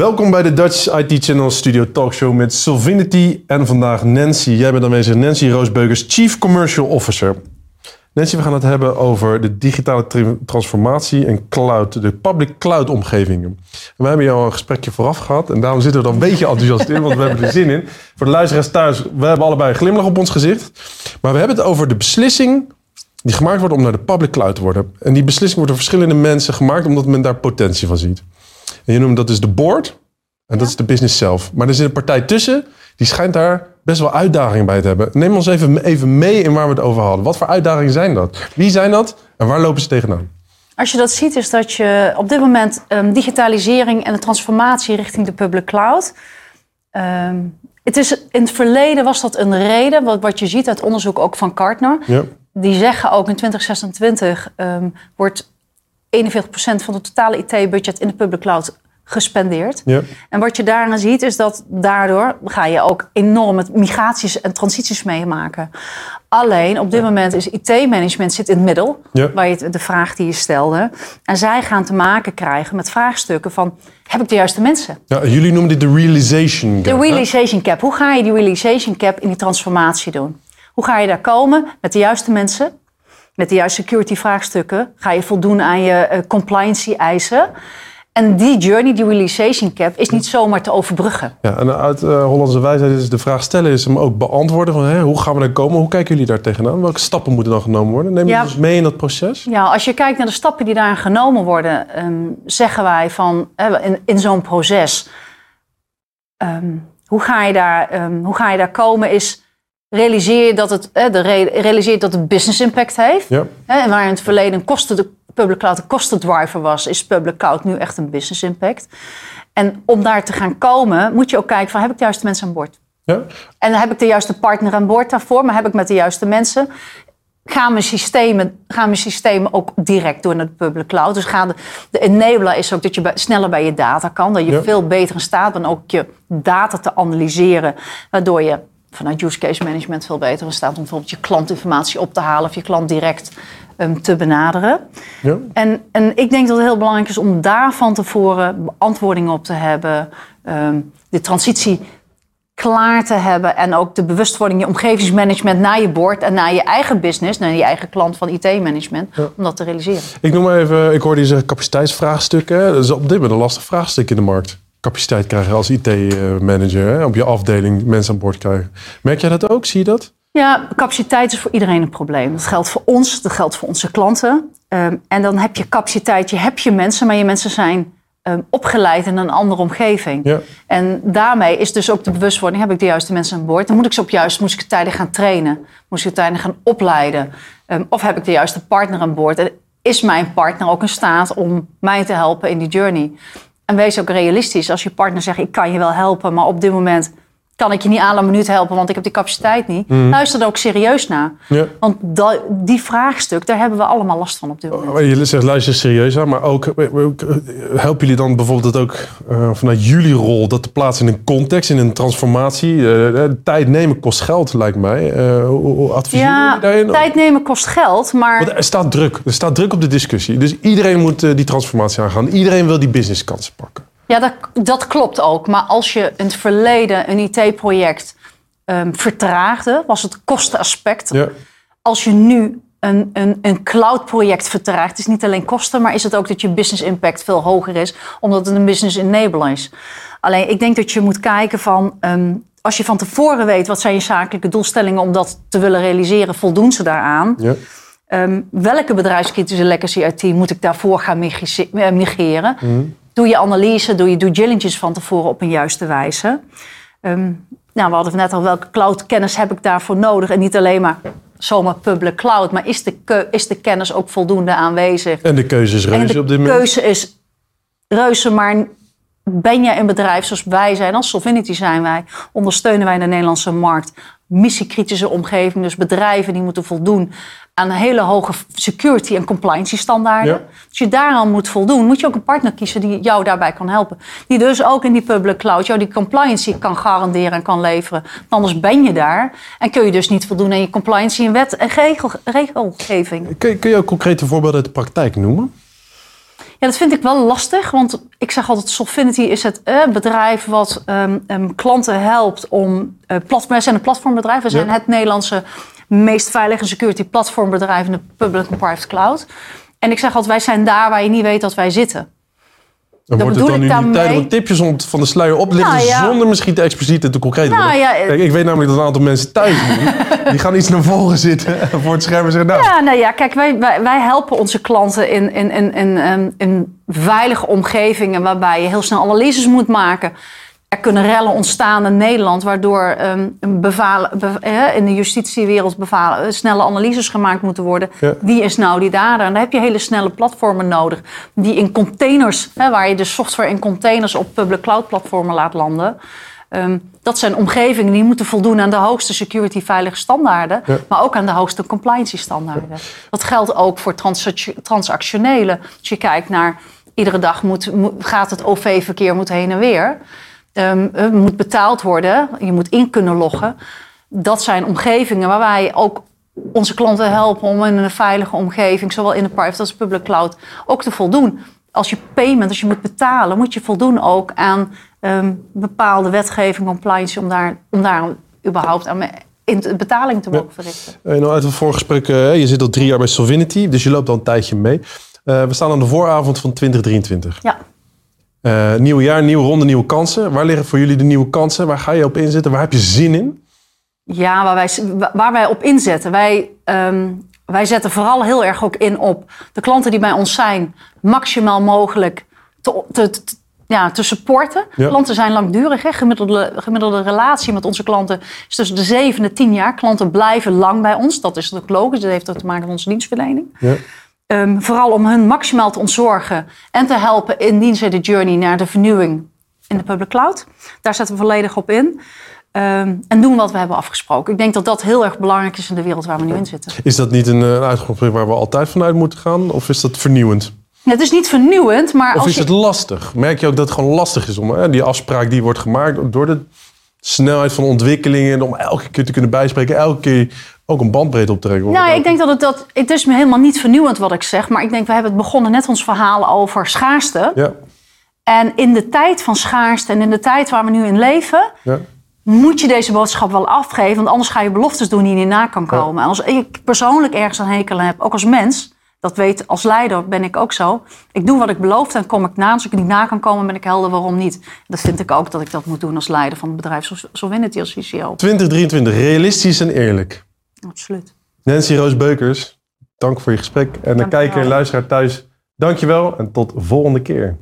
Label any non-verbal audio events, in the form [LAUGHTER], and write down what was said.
Welkom bij de Dutch IT Channel Studio Talkshow met Solvinity en vandaag Nancy. Jij bent aanwezig, Nancy Roosbeukers, Chief Commercial Officer. Nancy, we gaan het hebben over de digitale tra- transformatie en cloud, de public cloud omgevingen. En we hebben jou een gesprekje vooraf gehad en daarom zitten we er een beetje enthousiast in, want we hebben er zin in. Voor de luisteraars thuis, we hebben allebei een glimlach op ons gezicht. Maar we hebben het over de beslissing die gemaakt wordt om naar de public cloud te worden. En die beslissing wordt door verschillende mensen gemaakt omdat men daar potentie van ziet. En je noemt dat dus de board. En dat is de business zelf. Maar er zit een partij tussen. Die schijnt daar best wel uitdagingen bij te hebben. Neem ons even, even mee in waar we het over hadden. Wat voor uitdagingen zijn dat? Wie zijn dat? En waar lopen ze tegenaan? Als je dat ziet, is dat je op dit moment um, digitalisering en de transformatie richting de public cloud. Um, het is, in het verleden was dat een reden, wat, wat je ziet uit onderzoek ook van Gartner. Ja. Die zeggen ook in 2026 um, wordt 41% van het totale IT-budget in de public cloud gespendeerd. Ja. En wat je daaraan ziet is dat daardoor ga je ook enorme migraties en transities meemaken. Alleen op dit moment is IT-management zit in het middel, Ja. waar je de vraag die je stelde. En zij gaan te maken krijgen met vraagstukken van heb ik de juiste mensen? Ja, jullie noemen dit de realization De gap, hè? realization cap. Hoe ga je die realization cap in die transformatie doen? Hoe ga je daar komen met de juiste mensen? Met de juiste security vraagstukken? Ga je voldoen aan je eh, compliancy eisen? En die journey, die realization cap, is niet zomaar te overbruggen. Ja, en uit eh, Hollandse wijsheid is de vraag stellen, is hem ook beantwoorden. Van, hè, hoe gaan we daar komen? Hoe kijken jullie daar tegenaan? Welke stappen moeten dan genomen worden? Neem je Ja. ons mee in dat proces? Ja, als je kijkt naar de stappen die daarin genomen worden, ehm, zeggen wij van in, in zo'n proces, ehm, hoe, ga je daar, ehm, hoe ga je daar komen is realiseer je dat het, de re- realiseer je dat het business impact heeft. Ja. En waar in het verleden kosten de public cloud een kostendriver was, is public cloud nu echt een business impact. En om daar te gaan komen, moet je ook kijken van heb ik de juiste mensen aan boord? Ja? En heb ik de juiste partner aan boord daarvoor? Maar heb ik met de juiste mensen? Gaan mijn systemen, gaan mijn systemen ook direct door naar de public cloud? Dus gaan de, de enabler is ook dat je bij- sneller bij je data kan. Dat je Ja. veel beter in staat bent ook je data te analyseren. Waardoor je vanuit use case management veel beter in staat om bijvoorbeeld je klantinformatie op te halen of je klant direct ehm, te benaderen. Ja? En, en ik denk dat het heel belangrijk is om daar van tevoren beantwoordingen op te hebben. ehm, de transitie klaar te hebben. En ook de bewustwording, je omgevingsmanagement naar je board en naar je eigen business, naar je eigen klant van IT-management, Ja. om dat te realiseren. Ik noem maar even, ik hoorde je zeggen capaciteitsvraagstukken. Dat is op dit moment een lastig vraagstuk in de markt. Capaciteit krijgen als IT-manager, op je afdeling mensen aan boord krijgen. Merk jij dat ook? Zie je dat? Ja, capaciteit is voor iedereen een probleem. Dat geldt voor ons, dat geldt voor onze klanten. Ehm, en dan heb je capaciteit, je hebt je mensen, maar je mensen zijn ehm, opgeleid in een andere omgeving. Ja. En daarmee is dus ook de bewustwording, heb ik de juiste mensen aan boord? Dan moet ik ze op juist, moet ik tijden gaan trainen, moet ik ze tijden gaan opleiden. Ehm, of heb ik de juiste partner aan boord? En is mijn partner ook in staat om mij te helpen in die journey? En wees ook realistisch. Als je partner zegt, ik kan je wel helpen, maar op dit moment kan ik je niet aan een minuut helpen, want ik heb die capaciteit niet. Luister er ook serieus naar. Ja. Want da- die vraagstuk, daar hebben we allemaal last van op dit moment. Maar Je zegt luister serieus aan, maar ook ook, eh, helpen jullie dan bijvoorbeeld dat ook eh, vanuit jullie rol dat te plaatsen in een context, in een transformatie? Eh, eh, tijd nemen kost geld, lijkt mij. Eh, hoe, hoe adviseren Ja, daarin? tijd nemen kost geld, maar Want er staat druk. Er staat druk op de discussie. Dus iedereen moet eh, die transformatie aangaan. Iedereen wil die businesskansen pakken. Ja, dat, dat klopt ook. Maar als je in het verleden een IT-project ehm, vertraagde, was het kostenaspect. Ja. Als je nu een, een, een cloud-project vertraagt, is niet alleen kosten, maar is het ook dat je business impact veel hoger is, omdat het een business enabler is. Alleen, ik denk dat je moet kijken van, ehm, als je van tevoren weet wat zijn je zakelijke doelstellingen om dat te willen realiseren, voldoen ze daaraan? Ja. Ehm, welke bedrijfskritische legacy IT moet ik daarvoor gaan migri- eh, migreren? Doe je analyse, doe je due diligence van tevoren op een juiste wijze. Ehm, nou, we hadden net al, welke cloud-kennis heb ik daarvoor nodig? En niet alleen maar zomaar public cloud, maar is de, is de kennis ook voldoende aanwezig? En de keuze is reuze de op dit moment. keuze is reuze, maar ben jij een bedrijf zoals wij zijn, als Solvinity zijn wij, ondersteunen wij de Nederlandse markt, missiekritische omgeving, dus bedrijven die moeten voldoen aan hele hoge security en compliance standaarden. Ja. Als je daaraan moet voldoen, moet je ook een partner kiezen die jou daarbij kan helpen. Die dus ook in die public cloud jou die compliance kan garanderen en kan leveren. Want anders ben je daar en kun je dus niet voldoen aan je compliance en wet en regel, regelgeving. Kun, kun je ook concrete voorbeelden uit de praktijk noemen? Ja, dat vind ik wel lastig. Want ik zeg altijd, Solfinity is het eh, bedrijf wat ehm, ehm, klanten helpt om... eh plat, wij zijn een platformbedrijf. We zijn Ja. het Nederlandse meest veilige security platformbedrijf in de public en private cloud. En ik zeg altijd, wij zijn daar waar je niet weet dat wij zitten. Dan Dat wordt het dan nu niet tijd om tipjes om van de sluier op te lichten... Nou ja. zonder misschien te expliciet en te concreet te Nou worden. ja, Kijk, ik weet namelijk dat een aantal mensen thuis [LAUGHS] doen. die gaan iets naar voren zitten [LAUGHS] voor het scherm en zeggen... Nou, Ja, nou ja, kijk, wij, wij, wij helpen onze klanten in, in, in, in, ehm, in veilige omgevingen waarbij je heel snel analyses moet maken. Er kunnen rellen ontstaan in Nederland, waardoor ehm, bevalen, eh, in de justitiewereld bevalen, eh, snelle analyses gemaakt moeten worden. Ja. Wie is nou die dader? En dan heb je hele snelle platformen nodig, die in containers, hè, waar je de software in containers op public cloud platformen laat landen. Ehm, dat zijn omgevingen die moeten voldoen aan de hoogste security veilige standaarden, Ja. maar ook aan de hoogste compliance standaarden. Dat geldt ook voor transac- transactionele. Als je kijkt naar iedere dag moet, moet- gaat het OV-verkeer moet heen en weer. Eh, moet betaald worden, je moet in kunnen loggen. Dat zijn omgevingen waar wij ook onze klanten helpen om in een veilige omgeving, zowel in de private als public cloud, ook te voldoen. Als je payment, als je moet betalen, moet je voldoen ook aan ehm, bepaalde wetgeving, compliance, om daar, om daar überhaupt aan me- in de betaling te mogen verrichten. Eh, nou, uit het voorgesprek, eh, je zit al drie jaar bij Solvinity, dus je loopt al een tijdje mee. We staan aan de vooravond van 2023. Ja. Eh nieuw jaar, nieuwe ronde, nieuwe kansen. Waar liggen voor jullie de nieuwe kansen? Waar ga je op inzetten? Waar heb je zin in? Ja, waar wij, waar wij op inzetten. Wij, ehm, wij zetten vooral heel erg ook in op de klanten die bij ons zijn, maximaal mogelijk te, te, te- ja, te supporten. Ja. Klanten zijn langdurig. Hè? Gemiddelde, gemiddelde relatie met onze klanten is tussen de 7 en 10 jaar. Klanten blijven lang bij ons. Dat is ook logisch. Dat heeft ook te maken met onze dienstverlening. Ja. Ehm, vooral om hun maximaal te ontzorgen en te helpen indien ze de journey naar de vernieuwing in de public cloud. Daar zetten we volledig op in. Ehm, en doen wat we hebben afgesproken. Ik denk dat dat heel erg belangrijk is in de wereld waar we nu in zitten. Is dat niet een, eh, een uitgangspunt waar we altijd vanuit moeten gaan? Of is dat vernieuwend? Het is niet vernieuwend, maar Of als is je... het lastig? Merk je ook dat het gewoon lastig is om hè, die afspraak die wordt gemaakt door de snelheid van ontwikkelingen, om elke keer te kunnen bijspreken, elke keer ook een bandbreedte op te trekken? Nou, ik denk dat het dat. Het is me helemaal niet vernieuwend wat ik zeg, maar ik denk we hebben het begonnen net ons verhaal over schaarste. Ja, En in de tijd van schaarste en in de tijd waar we nu in leven, ja. moet je deze boodschap wel afgeven. Want anders ga je beloftes doen die niet na kan komen. En als ik persoonlijk ergens een hekel heb, ook als mens... dat weet als leider ben ik ook zo. Ik doe wat ik beloof en kom ik na. Als ik niet na kan komen, ben ik helder waarom niet. Dat vind ik ook dat ik dat moet doen als leider van het bedrijf. Zo- Solvinity als CCO. 2023, realistisch en eerlijk. Absoluut. Nancy Roos Beukers, dank voor je gesprek. En de Dank kijker en luisteraar thuis, dankjewel en tot volgende keer.